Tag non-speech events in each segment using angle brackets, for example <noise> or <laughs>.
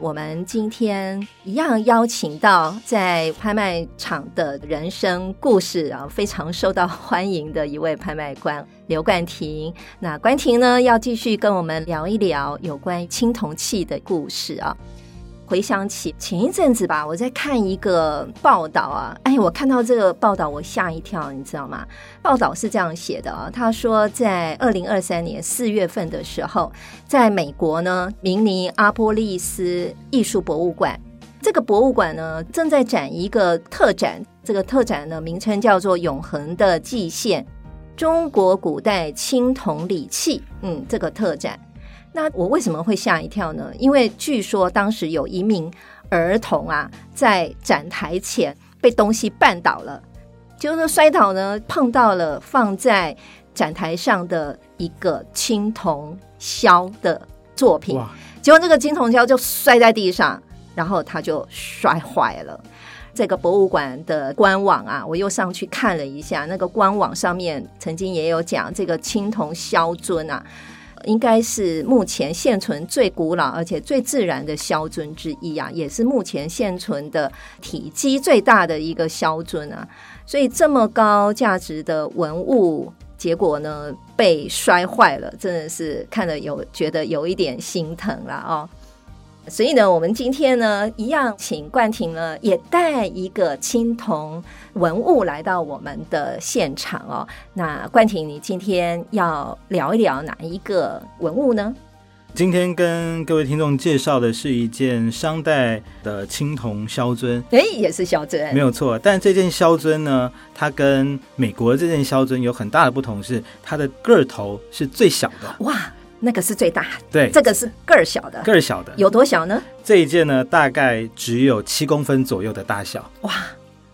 我们今天一样邀请到在拍卖场的人生故事啊，非常受到欢迎的一位拍卖官刘冠廷。那冠廷呢，要继续跟我们聊一聊有关青铜器的故事啊。回想起前一阵子吧，我在看一个报道啊，哎，我看到这个报道，我吓一跳，你知道吗？报道是这样写的啊，他说在二零二三年四月份的时候，在美国呢，明尼阿波利斯艺术博物馆，这个博物馆呢正在展一个特展，这个特展呢名称叫做“永恒的季线：中国古代青铜礼器”。嗯，这个特展。那我为什么会吓一跳呢？因为据说当时有一名儿童啊，在展台前被东西绊倒了，就是摔倒呢，碰到了放在展台上的一个青铜箫的作品，结果这个青铜箫就摔在地上，然后他就摔坏了。这个博物馆的官网啊，我又上去看了一下，那个官网上面曾经也有讲这个青铜箫尊啊。应该是目前现存最古老而且最自然的肖尊之一啊，也是目前现存的体积最大的一个肖尊啊。所以这么高价值的文物，结果呢被摔坏了，真的是看了有觉得有一点心疼了哦。所以呢，我们今天呢，一样请冠廷呢，也带一个青铜文物来到我们的现场哦。那冠廷，你今天要聊一聊哪一个文物呢？今天跟各位听众介绍的是一件商代的青铜箫尊，哎，也是箫尊，没有错。但这件箫尊呢，它跟美国的这件箫尊有很大的不同，是它的个头是最小的。哇！那个是最大，对，这个是个儿小的，个儿小的，有多小呢？这一件呢，大概只有七公分左右的大小，哇，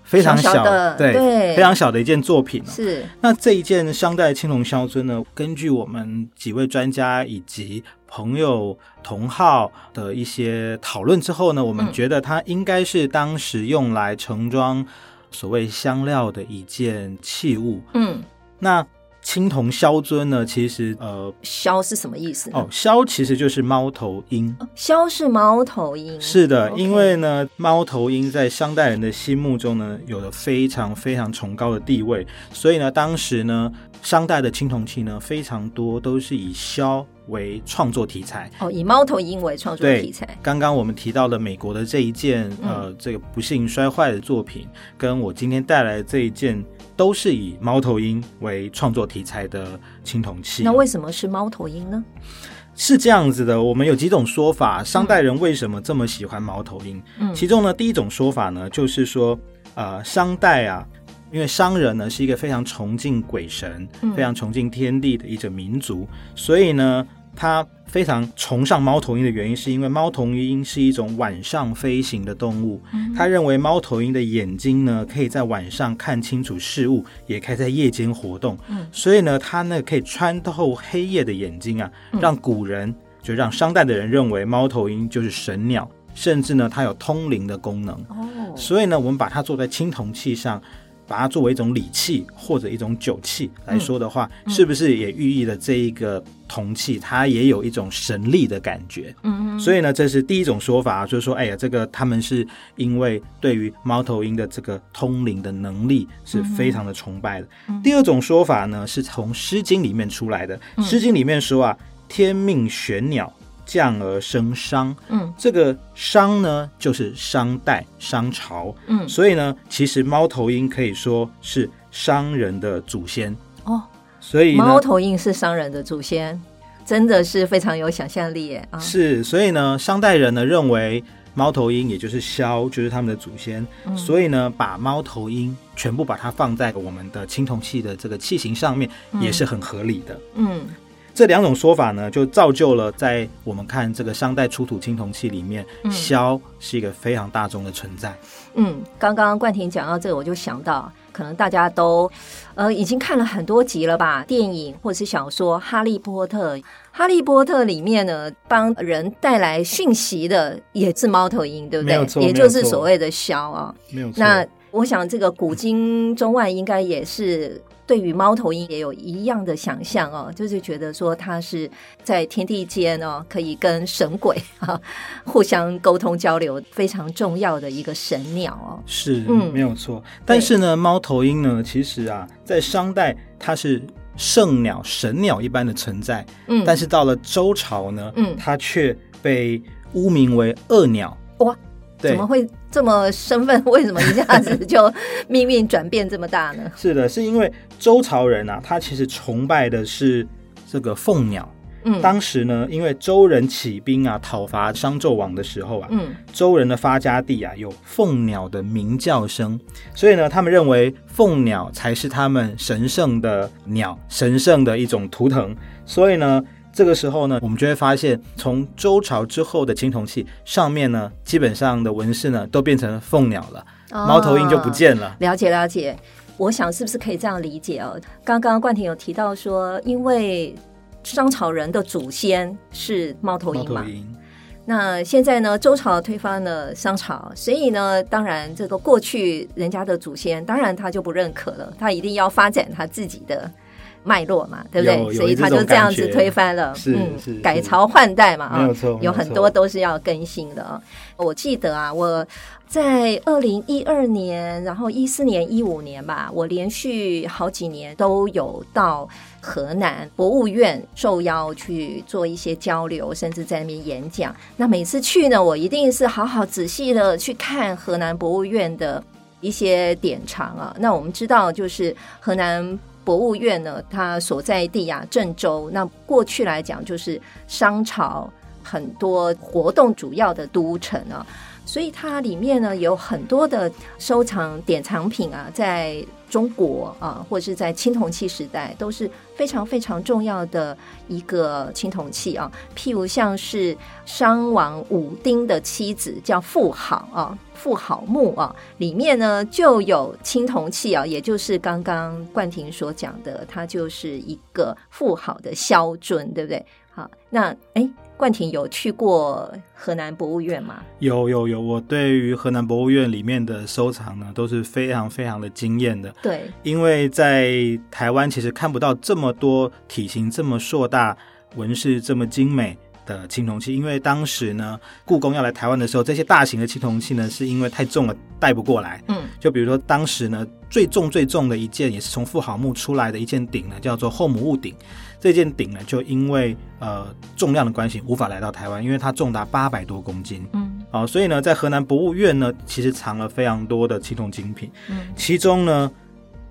非常小，的，对，对，非常小的一件作品哦。是，那这一件商代青铜箫尊呢，根据我们几位专家以及朋友同好的一些讨论之后呢，我们觉得它应该是当时用来盛装所谓香料的一件器物。嗯，那。青铜箫尊呢，其实呃，箫是什么意思？哦，箫其实就是猫头鹰。箫是猫头鹰。是的因为呢，猫头鹰在商代人的心目中呢，有了非常非常崇高的地位，所以呢，当时呢，商代的青铜器呢，非常多都是以箫为创作题材。哦，以猫头鹰为创作题材。刚刚我们提到了美国的这一件，呃，这个不幸摔坏的作品，嗯、跟我今天带来的这一件。都是以猫头鹰为创作题材的青铜器。那为什么是猫头鹰呢？是这样子的，我们有几种说法。商代人为什么这么喜欢猫头鹰？嗯，其中呢，第一种说法呢，就是说，呃，商代啊，因为商人呢是一个非常崇敬鬼神、嗯、非常崇敬天地的一种民族，所以呢。他非常崇尚猫头鹰的原因，是因为猫头鹰是一种晚上飞行的动物。他认为猫头鹰的眼睛呢，可以在晚上看清楚事物，也可以在夜间活动。所以呢，它呢可以穿透黑夜的眼睛啊，让古人就让商代的人认为猫头鹰就是神鸟，甚至呢它有通灵的功能。所以呢，我们把它做在青铜器上。把它作为一种礼器或者一种酒器来说的话，嗯、是不是也寓意了这一个铜器它也有一种神力的感觉？嗯嗯。所以呢，这是第一种说法，就是说，哎呀，这个他们是因为对于猫头鹰的这个通灵的能力是非常的崇拜的。嗯、第二种说法呢，是从《诗经》里面出来的，《诗经》里面说啊，天命玄鸟。降而生商，嗯，这个商呢，就是商代商朝，嗯，所以呢，其实猫头鹰可以说是商人的祖先。哦，所以猫头鹰是商人的祖先，真的是非常有想象力耶啊！是，所以呢，商代人呢认为猫头鹰也就是枭，就是他们的祖先，嗯，所以呢，把猫头鹰全部把它放在我们的青铜器的这个器型上面，也是很合理的，嗯。这两种说法呢，就造就了在我们看这个商代出土青铜器里面，萧是一个非常大众的存在。嗯，刚刚冠廷讲到这个，我就想到，可能大家都呃已经看了很多集了吧？电影或者是小说《哈利波特》，《哈利波特》里面呢，帮人带来讯息的也是猫头鹰，对不对？没有错，也就是所谓的萧啊。没有错。那我想，这个古今中外应该也是对于猫头鹰也有一样的想象哦，就是觉得说它是在天地间哦，可以跟神鬼啊互相沟通交流，非常重要的一个神鸟哦。是，嗯，没有错。但是呢，猫头鹰呢，其实啊，在商代它是圣鸟、神鸟一般的存在，嗯，但是到了周朝呢，嗯，它却被污名为恶鸟。哇！对怎么会这么身份？为什么一下子就命运转变这么大呢？<laughs> 是的，是因为周朝人啊，他其实崇拜的是这个凤鸟。嗯，当时呢，因为周人起兵啊，讨伐商纣王的时候啊，嗯，周人的发家地啊，有凤鸟的鸣叫声，所以呢，他们认为凤鸟才是他们神圣的鸟，神圣的一种图腾，所以呢。这个时候呢，我们就会发现，从周朝之后的青铜器上面呢，基本上的纹饰呢，都变成凤鸟了，哦、猫头鹰就不见了。了解了解，我想是不是可以这样理解哦？刚刚冠廷有提到说，因为商朝人的祖先是猫头鹰嘛，那现在呢，周朝推翻了商朝，所以呢，当然这个过去人家的祖先，当然他就不认可了，他一定要发展他自己的。脉络嘛，对不对？所以他就这样子推翻了，嗯，改朝换代嘛，啊，有很多都是要更新的啊。我记得啊，我在二零一二年，然后一四年、一五年吧，我连续好几年都有到河南博物院受邀去做一些交流，甚至在那边演讲。那每次去呢，我一定是好好仔细的去看河南博物院的一些典藏啊。那我们知道，就是河南。博物院呢，它所在地啊，郑州。那过去来讲，就是商朝很多活动主要的都城啊，所以它里面呢有很多的收藏典藏品啊，在中国啊，或是在青铜器时代都是非常非常重要的一个青铜器啊。譬如像是商王武丁的妻子叫妇好啊。妇好墓啊，里面呢就有青铜器啊，也就是刚刚冠廷所讲的，它就是一个妇好的肖尊，对不对？好，那哎，冠廷有去过河南博物院吗？有有有，我对于河南博物院里面的收藏呢，都是非常非常的惊艳的。对，因为在台湾其实看不到这么多体型这么硕大、纹饰这么精美。的青铜器，因为当时呢，故宫要来台湾的时候，这些大型的青铜器呢，是因为太重了带不过来。嗯，就比如说当时呢，最重最重的一件，也是从富豪墓出来的一件鼎呢，叫做后母戊鼎。这件鼎呢，就因为呃重量的关系，无法来到台湾，因为它重达八百多公斤。嗯，哦，所以呢，在河南博物院呢，其实藏了非常多的青铜精品。嗯，其中呢。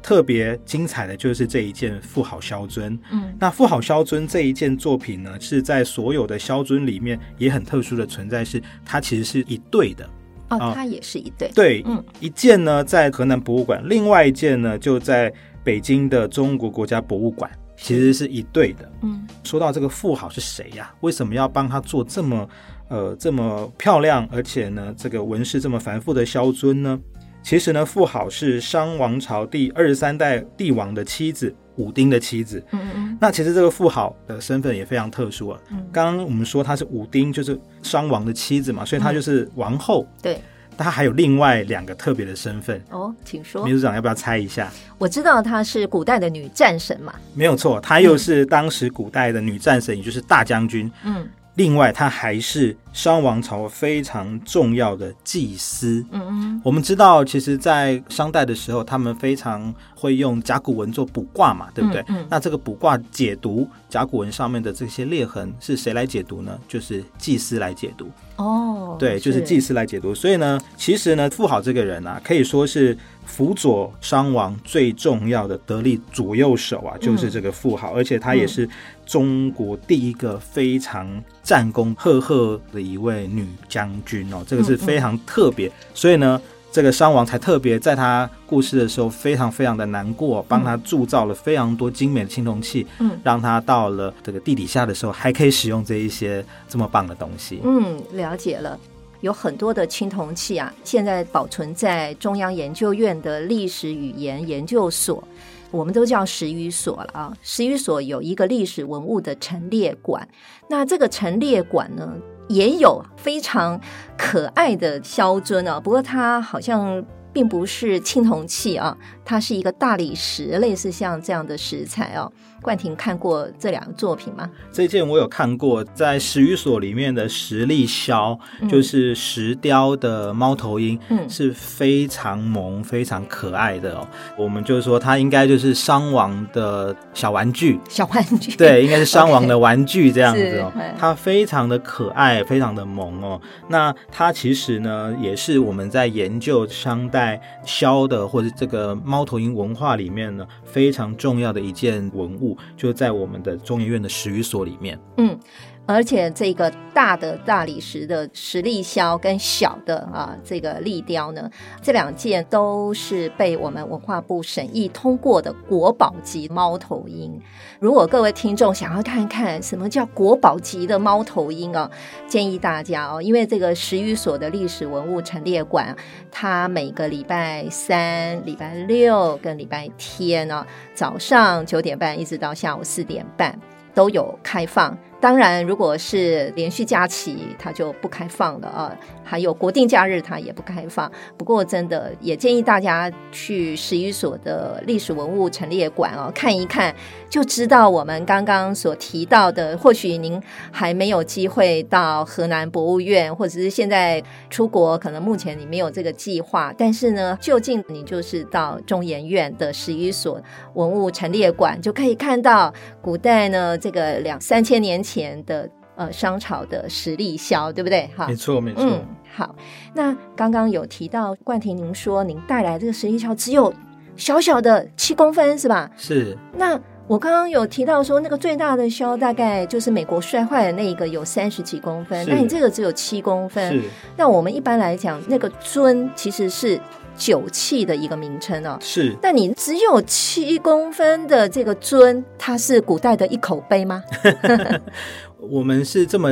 特别精彩的就是这一件富好萧尊。嗯，那富好萧尊这一件作品呢，是在所有的萧尊里面也很特殊的存在，是它其实是一对的。哦，它也是一对。对，嗯，一件呢在河南博物馆，另外一件呢就在北京的中国国家博物馆，其实是一对的。嗯，说到这个妇好是谁呀？为什么要帮他做这么呃这么漂亮，而且呢这个纹饰这么繁复的萧尊呢？其实呢，妇好是商王朝第二十三代帝王的妻子，武丁的妻子。嗯嗯。那其实这个妇好的身份也非常特殊啊。嗯。刚刚我们说她是武丁，就是商王的妻子嘛，所以她就是王后。嗯、对。她还有另外两个特别的身份。哦，请说。秘书长要不要猜一下？我知道她是古代的女战神嘛。没有错，她又是当时古代的女战神，嗯、也就是大将军。嗯。另外，她还是商王朝非常重要的祭司。嗯嗯，我们知道，其实，在商代的时候，他们非常会用甲骨文做卜卦嘛，对不对？嗯，嗯。那这个卜卦解读甲骨文上面的这些裂痕，是谁来解读呢？就是祭司来解读。哦，对，就是祭司来解读。所以呢，其实呢，富好这个人啊，可以说是。辅佐商王最重要的得力左右手啊，就是这个富好，嗯、而且他也是中国第一个非常战功赫赫的一位女将军哦，这个是非常特别。嗯嗯，所以呢，这个商王才特别在他过世的时候非常非常的难过，帮他铸造了非常多精美的青铜器，嗯，让他到了这个地底下的时候还可以使用这一些这么棒的东西。嗯，了解了，有很多的青铜器啊，现在保存在中央研究院的历史语言研究所，我们都叫史语所了啊。史语所有一个历史文物的陈列馆，那这个陈列馆呢，也有非常可爱的肖尊啊，不过它好像并不是青铜器啊，它是一个大理石，类似像这样的石材哦。冠廷看过这两个作品吗？这件我有看过，在史语所里面的石立肖，嗯、就是石雕的猫头鹰，嗯，是非常萌、非常可爱的哦。我们就是说，它应该就是商王的小玩具，小玩具，<laughs> 对，应该是商王的玩具这样子哦。<laughs> Okay, 它非常的可爱，非常的萌哦。那它其实呢，也是我们在研究商代肖的或者这个猫头鹰文化里面呢，非常重要的一件文物。就在我们的中研院的史语所里面。嗯。而且这个大的大理石的石立肖跟小的啊这个立雕呢，这两件都是被我们文化部审议通过的国宝级猫头鹰。如果各位听众想要看看什么叫国宝级的猫头鹰啊，建议大家哦，因为这个十余所的历史文物陈列馆，它每个礼拜三、礼拜六跟礼拜天呢，早上九点半一直到下午四点半都有开放。当然，如果是连续假期，它就不开放了啊。还有国定假日，它也不开放。不过，真的也建议大家去十一所的历史文物陈列馆哦，看一看，就知道我们刚刚所提到的。或许您还没有机会到河南博物院，或者是现在出国，可能目前你没有这个计划。但是呢，就近你就是到中研院的十一所文物陈列馆，就可以看到古代呢这个两三千年。前的呃商朝的石立肖，对不对？哈，没错没错。嗯，好。那刚刚有提到冠廷，您说您带来这个石立肖只有小小的七公分，是吧？是。那我刚刚有提到说，那个最大的肖大概就是美国摔坏的那一个，有三十几公分。那你这个只有七公分。是。那我们一般来讲，那个尊其实是。酒器的一个名称哦，是。那你只有七公分的这个尊，它是古代的一口杯吗？<laughs> 我们是这么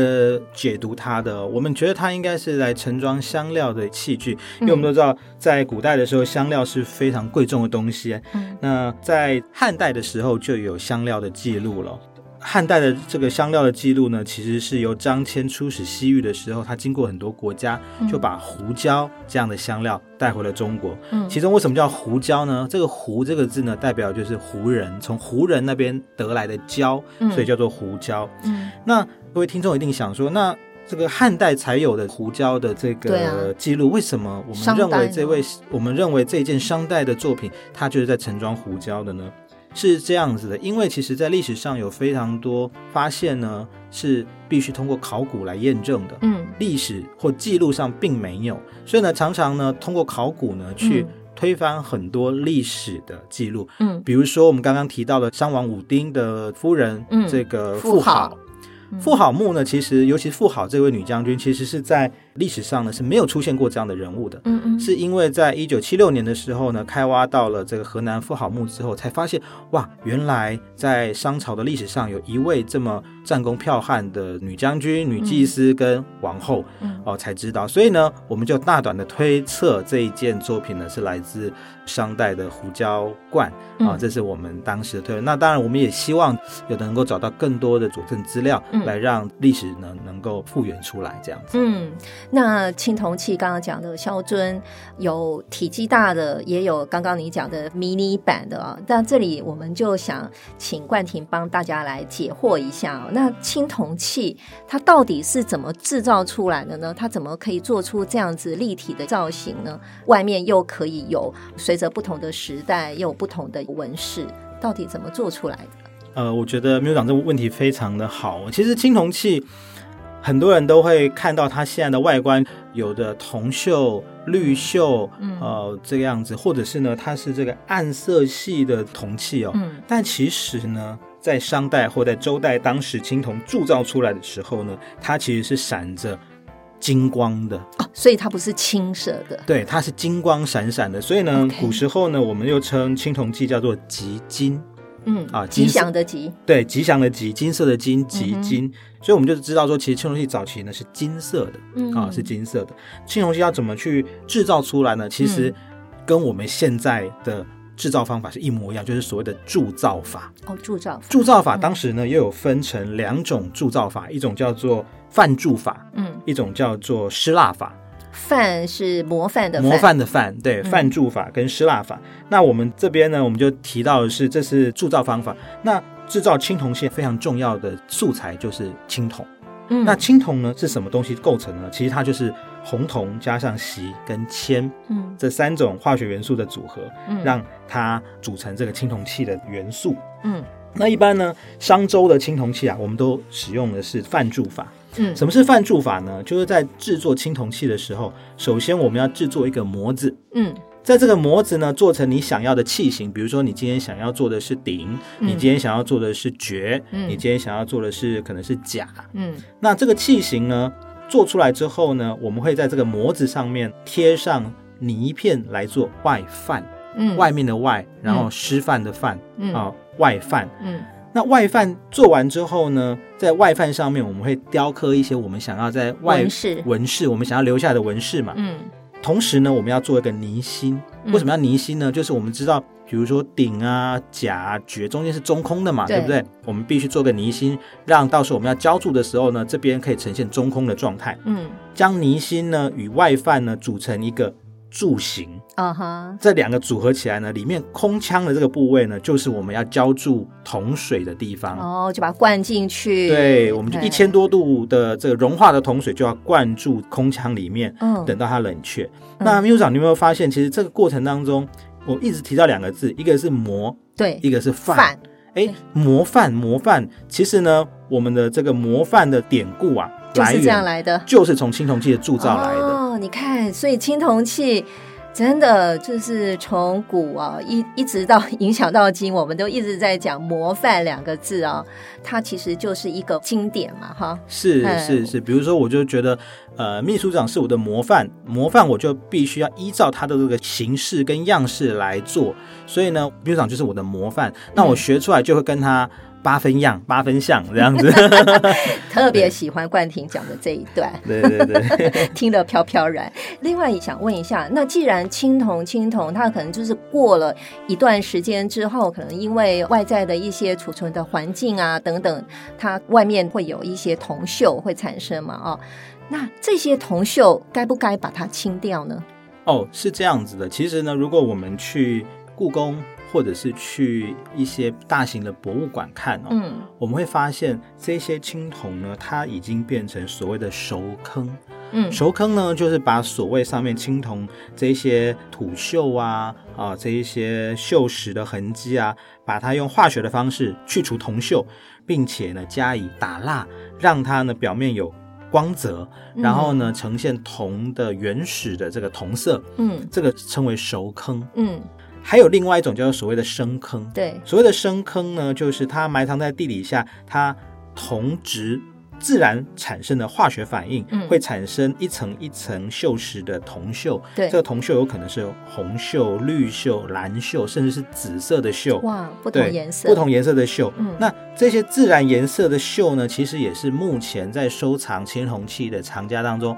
解读它的，我们觉得它应该是来盛装香料的器具，因为我们都知道，在古代的时候，香料是非常贵重的东西。嗯，那在汉代的时候就有香料的记录了。汉代的这个香料的记录呢，其实是由张骞出使西域的时候，他经过很多国家，就把胡椒这样的香料带回了中国。嗯，其中为什么叫胡椒呢？这个“胡”这个字呢，代表就是胡人，从胡人那边得来的椒，所以叫做胡椒。嗯，那各位听众一定想说，那这个汉代才有的胡椒的这个记录，为什么我们认为这位我们认为这件商代的作品，它就是在盛装胡椒的呢？是这样子的，因为其实，在历史上有非常多发现呢，是必须通过考古来验证的。嗯，历史或记录上并没有，所以呢，常常呢，通过考古呢，去推翻很多历史的记录。嗯，比如说我们刚刚提到的商王武丁的夫人，嗯，这个妇好。妇好墓呢，其实尤其妇好这位女将军，其实是在历史上呢是没有出现过这样的人物的。嗯嗯，是因为在一九七六年的时候呢，开挖到了这个河南妇好墓之后，才发现哇，原来在商朝的历史上有一位这么战功剽悍的女将军、女祭司跟王后。嗯，哦，才知道。所以呢，我们就大胆的推测这一件作品呢是来自商代的胡椒罐啊，这是我们当时的推论。那当然，我们也希望有的能够找到更多的佐证资料。来让历史呢能够复原出来，这样子。嗯，那青铜器刚刚讲的肖尊有体积大的，也有刚刚你讲的迷你版的啊。那这里我们就想请冠廷帮大家来解惑一下。那青铜器它到底是怎么制造出来的呢？它怎么可以做出这样子立体的造型呢？外面又可以有随着不同的时代又有不同的纹饰，到底怎么做出来的？呃，我觉得秘书长这个问题非常的好。其实青铜器很多人都会看到它现在的外观，有的铜锈、绿锈，呃，这个样子，或者是呢，它是这个暗色系的铜器哦。嗯。但其实呢，在商代或在周代，当时青铜铸造出来的时候呢，它其实是闪着金光的哦，所以它不是青色的，对，它是金光闪闪的。所以呢古时候呢，我们又称青铜器叫做吉金。嗯啊，吉祥的吉，对，吉祥的吉，金色的金，吉金，嗯、所以我们就知道说，其实青铜器早期呢是金色的，嗯啊，是金色的。青铜器要怎么去制造出来呢？其实跟我们现在的制造方法是一模一样，就是所谓的铸造法。哦，铸造法，铸造法当时呢又有分成两种铸造法，一种叫做范铸法，嗯，一种叫做失蜡法。范是模范的模范的范，对，范铸法跟失蜡法。嗯、那我们这边呢，我们就提到的是，这是铸造方法。那制造青铜器非常重要的素材就是青铜。嗯，那青铜呢是什么东西构成呢？其实它就是红铜加上锡跟铅，嗯，这三种化学元素的组合，嗯，让它组成这个青铜器的元素。嗯，那一般呢，商周的青铜器啊，我们都使用的是泛铸法。嗯，什么是泛铸法呢？就是在制作青铜器的时候，首先我们要制作一个模子。嗯，在这个模子呢，做成你想要的器型，比如说你今天想要做的是鼎，嗯、你今天想要做的是爵，嗯、你今天想要做的是可能是甲。嗯，那这个器型呢，做出来之后呢，我们会在这个模子上面贴上泥片来做外范。嗯，外面的外，然后师范的范，嗯、啊，外范。嗯。那外范做完之后呢，在外范上面我们会雕刻一些我们想要在外纹饰，纹饰我们想要留下来的纹饰嘛。嗯。同时呢，我们要做一个泥心。为什么要泥心呢？就是我们知道，比如说顶啊、甲、爵中间是中空的嘛，对，对不对？我们必须做个泥心，让到时候我们要浇筑的时候呢，这边可以呈现中空的状态。嗯。将泥心呢与外范呢组成一个。柱形啊哈，uh huh. 这两个组合起来呢，里面空腔的这个部位呢，就是我们要浇注铜水的地方哦，oh, 就把它灌进去。对，我们就一千多度的这个融化的铜水就要灌注空腔里面，uh. 等到它冷却。Uh. 那秘书长，你有没有发现，其实这个过程当中，我一直提到两个字，一个是模，对，一个是范。哎，模范，模范，其实呢，我们的这个模范的典故啊。就是这样来的，就是从青铜器的铸造来的。哦，你看，所以青铜器真的就是从古啊一一直到 <laughs> 影响到今，我们都一直在讲“模范”两个字啊。它其实就是一个经典嘛，哈。是是是，比如说，我就觉得，呃，秘书长是我的模范，模范我就必须要依照他的这个形式跟样式来做。所以呢，秘书长就是我的模范，那我学出来就会跟他。八分样，八分像这样子，<laughs> 特别喜欢冠廷讲的这一段，对对 <laughs> 对，<laughs> 听得飘飘然。另外，也想问一下，那既然青铜，青铜它可能就是过了一段时间之后，可能因为外在的一些储存的环境啊等等，它外面会有一些铜锈会产生嘛？哦，那这些铜锈该不该把它清掉呢？哦，是这样子的。其实呢，如果我们去故宫。或者是去一些大型的博物馆看哦，嗯，我们会发现这些青铜呢，它已经变成所谓的熟坑。嗯，熟坑呢，就是把所谓上面青铜这些土锈啊啊这一些锈蚀的痕迹啊，把它用化学的方式去除铜锈，并且呢加以打蜡，让它呢表面有光泽，然后呢呈现铜的原始的这个铜色。嗯，这个称为熟坑。嗯。还有另外一种叫做所谓的深坑，对，所谓的深坑呢，就是它埋藏在地底下，它同质自然产生的化学反应，嗯，会产生一层一层锈蚀的铜锈，对，这个铜锈有可能是红锈、绿锈、蓝锈，甚至是紫色的锈，哇，不同颜色，不同颜色的锈，嗯，那这些自然颜色的锈呢，其实也是目前在收藏青铜器的藏家当中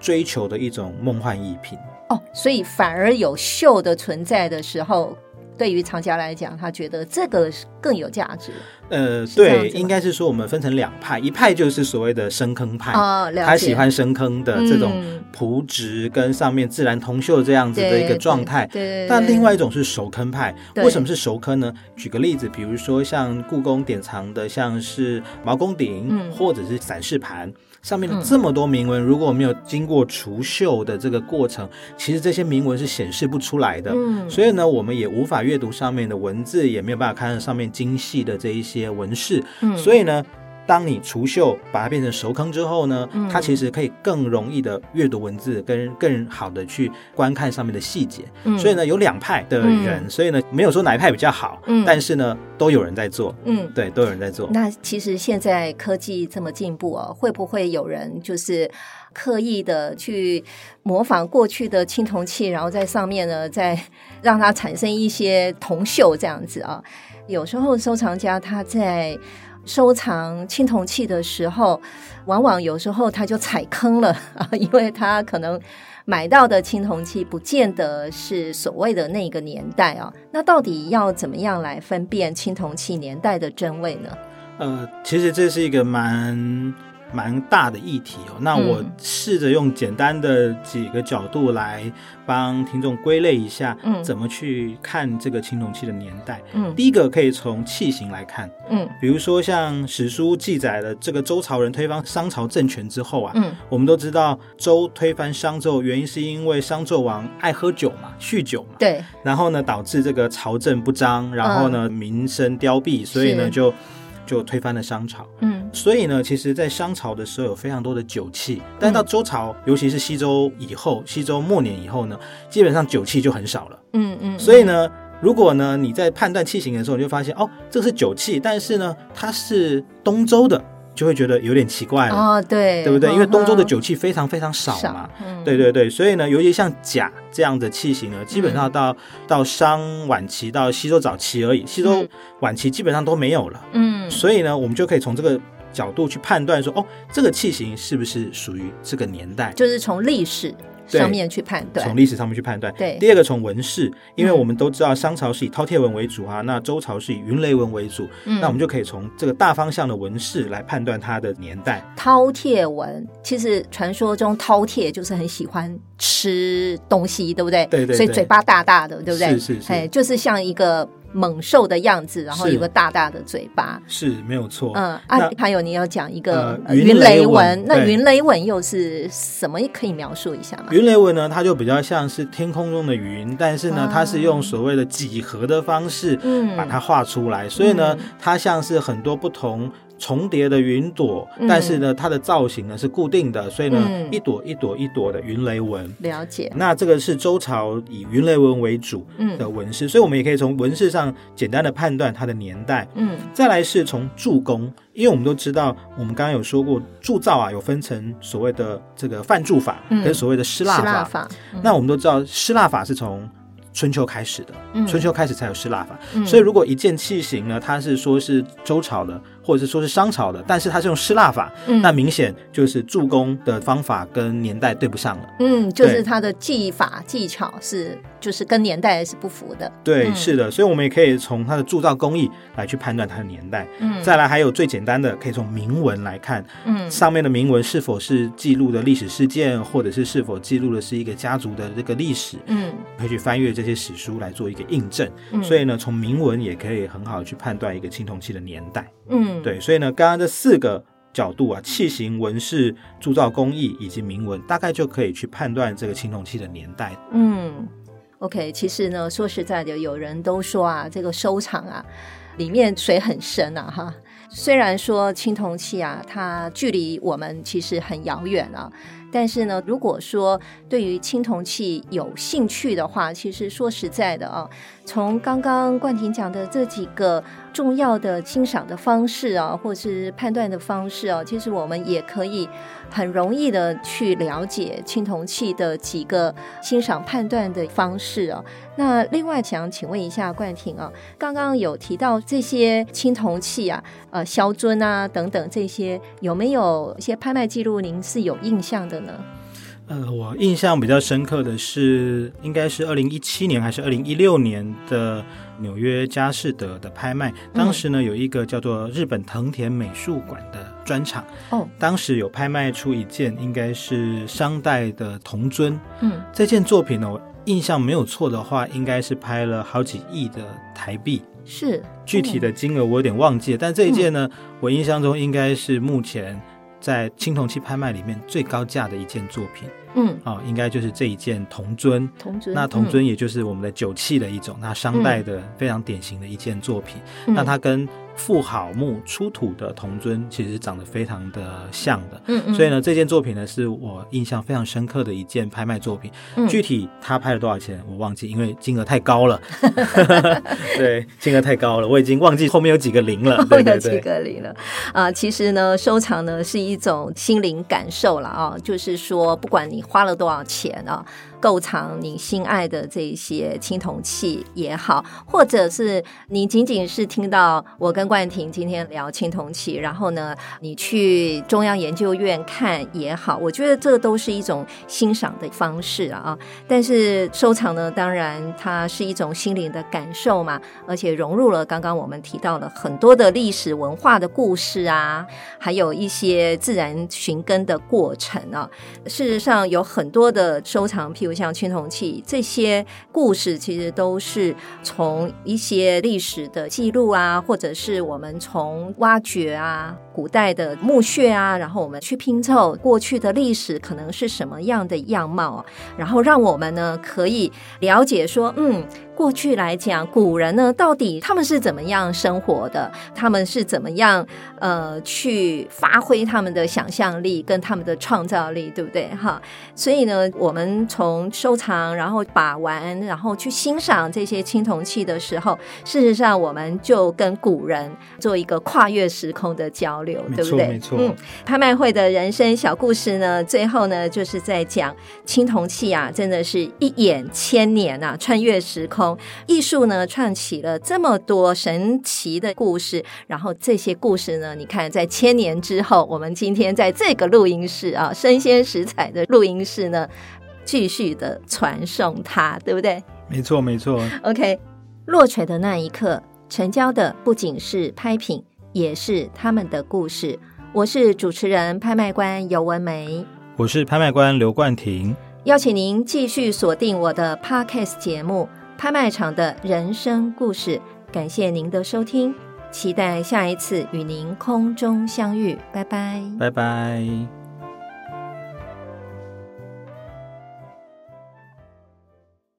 追求的一种梦幻逸品。哦，所以反而有锈的存在的时候，对于藏家来讲，他觉得这个更有价值。呃，对，应该是说我们分成两派，一派就是所谓的深坑派，哦，他喜欢深坑的这种朴质跟上面自然铜锈这样子的一个状态。对，但另外一种是熟坑派，对为什么是熟坑呢？举个例子，比如说像故宫典藏的，像是毛公鼎，嗯，或者是散氏盘。上面的这么多铭文，如果没有经过除锈的这个过程，其实这些铭文是显示不出来的。嗯，所以呢，我们也无法阅读上面的文字，也没有办法看到上面精细的这一些纹饰。嗯，所以呢，当你除锈把它变成熟坑之后呢，嗯、它其实可以更容易的阅读文字，跟更好的去观看上面的细节。嗯、所以呢，有两派的人，嗯、所以呢，没有说哪一派比较好，嗯、但是呢，都有人在做。嗯，对，都有人在做。那其实现在科技这么进步哦，会不会有人就是刻意的去模仿过去的青铜器，然后在上面呢，再让它产生一些铜锈这样子啊？有时候收藏家他在收藏青铜器的时候，往往有时候他就踩坑了啊，<laughs> 因为他可能买到的青铜器不见得是所谓的那个年代啊。那到底要怎么样来分辨青铜器年代的真伪呢？呃，其实这是一个蛮。蛮大的议题哦，那我试着用简单的几个角度来帮听众归类一下，嗯，怎么去看这个青铜器的年代？嗯，第一个可以从器型来看，嗯，比如说像史书记载的这个周朝人推翻商朝政权之后啊，嗯，我们都知道周推翻商纣原因是因为商纣王爱喝酒嘛，酗酒嘛，对，然后呢导致这个朝政不彰，然后呢民生凋敝，所以呢就。就推翻了商朝，嗯，所以呢，其实，在商朝的时候有非常多的酒器，但到周朝，嗯、尤其是西周以后，西周末年以后呢，基本上酒器就很少了，嗯嗯，嗯。所以呢，如果呢你在判断器型的时候，你就发现哦，这是酒器，但是呢，它是东周的。就会觉得有点奇怪了哦，对，对不对？因为东周的酒器非常非常少嘛，嗯、对对对，所以呢，尤其像甲这样的器型呢，基本上到、嗯、到商晚期到西周早期而已，西周晚期基本上都没有了，嗯，所以呢，我们就可以从这个角度去判断说，哦，这个器型是不是属于这个年代？就是从历史。上面去判断，从历史上面去判断。对，第二个从纹饰，因为我们都知道商朝是以饕餮纹为主啊，那周朝是以云雷纹为主，那我们就可以从这个大方向的纹饰来判断它的年代。饕餮纹，其实传说中饕餮就是很喜欢吃东西，对不对？对对。所以嘴巴大大的，对不对？是是是。哎，就是像一个。猛兽的样子，然后有个大大的嘴巴，是，没有错。嗯那啊，还有你要讲一个云雷纹，那云雷纹又是什么？可以描述一下吗？云雷纹呢，它就比较像是天空中的云，但是呢，啊、它是用所谓的几何的方式，把它画出来，嗯、所以呢，它像是很多不同。重叠的云朵，但是呢，它的造型呢是固定的，所以呢，一朵一朵一朵的云雷纹。了解。那这个是周朝以云雷纹为主的纹饰，所以我们也可以从纹饰上简单的判断它的年代。嗯。再来是从铸工，因为我们都知道，我们刚刚有说过铸造啊，有分成所谓的这个范铸法跟所谓的失蜡法。那我们都知道，失蜡法是从春秋开始的，春秋开始才有失蜡法。所以如果一件器型呢，它是说是周朝的。或者是说是商朝的，但是它是用失蜡法，嗯，那明显就是铸工的方法跟年代对不上了。嗯，就是它的技法技巧是，就是跟年代是不符的。对，嗯、是的，所以我们也可以从它的铸造工艺来去判断它的年代。嗯，再来还有最简单的，可以从铭文来看，嗯，上面的铭文是否是记录的历史事件，或者是是否记录的是一个家族的这个历史。嗯，可以去翻阅这些史书来做一个印证。嗯，所以呢，从铭文也可以很好去判断一个青铜器的年代。嗯。对，所以呢，刚刚这四个角度啊，器型、纹饰、铸造工艺以及铭文，大概就可以去判断这个青铜器的年代。嗯，OK，其实呢，说实在的，有人都说啊，这个收藏啊，里面水很深啊，哈。虽然说青铜器啊，它距离我们其实很遥远啊。但是呢，如果说对于青铜器有兴趣的话，其实说实在的啊，从刚刚冠廷讲的这几个重要的欣赏的方式啊，或是判断的方式啊，其实我们也可以很容易的去了解青铜器的几个欣赏判断的方式啊。那另外想请问一下冠廷啊，刚刚有提到这些青铜器啊，呃，萧尊啊等等这些，有没有一些拍卖记录您是有印象的呢？呃，我印象比较深刻的是，应该是二零一七年还是二零一六年的纽约佳士得的拍卖。当时呢，有一个叫做日本藤田美术馆的专场。哦，当时有拍卖出一件应该是商代的铜尊。嗯，这件作品呢，我印象没有错的话，应该是拍了好几亿的台币。是，具体的金额我有点忘记了，但这一件呢，嗯，我印象中应该是目前。在青铜器拍卖里面最高价的一件作品，嗯，啊，应该就是这一件铜尊。铜尊，那铜尊也就是我们的酒器的一种，那商代的非常典型的一件作品。嗯、那它跟妇好墓出土的铜尊其实长得非常的像的，嗯嗯，所以呢，这件作品呢是我印象非常深刻的一件拍卖作品。嗯、具体他拍了多少钱我忘记，因为金额太高了。<laughs> 对，金额太高了，我已经忘记后面有几个零了。<laughs> 对对对，后面有几个零了啊！其实呢，收藏呢是一种心灵感受了啊，就是说，不管你花了多少钱啊。购藏你心爱的这些青铜器也好，或者是你仅仅是听到我跟冠廷今天聊青铜器，然后呢，你去中央研究院看也好，我觉得这都是一种欣赏的方式啊。但是收藏呢，当然它是一种心灵的感受嘛，而且融入了刚刚我们提到了很多的历史文化的故事啊，还有一些自然寻根的过程啊。事实上，有很多的收藏，譬如。像青铜器这些故事，其实都是从一些历史的记录啊，或者是我们从挖掘啊，古代的墓穴啊，然后我们去拼凑过去的历史可能是什么样的样貌，然后让我们呢可以了解说，嗯。过去来讲，古人呢，到底他们是怎么样生活的？他们是怎么样呃去发挥他们的想象力跟他们的创造力，对不对？哈，所以呢，我们从收藏，然后把玩，然后去欣赏这些青铜器的时候，事实上，我们就跟古人做一个跨越时空的交流，对不对？没错。嗯，拍卖会的人生小故事呢，最后呢，就是在讲青铜器啊，真的是一眼千年啊，穿越时空。艺术呢，串起了这么多神奇的故事，然后这些故事呢，你看，在千年之后，我们今天在这个录音室啊，生鲜食材的录音室呢，继续的传送它，对不对？没错，没错。OK，落锤的那一刻，成交的不仅是拍品，也是他们的故事。我是主持人、拍卖官尤文梅，我是拍卖官刘冠廷。邀请您继续锁定我的 Podcast 节目《拍卖场的人生故事》，感谢您的收听，期待下一次与您空中相遇，拜拜，拜拜。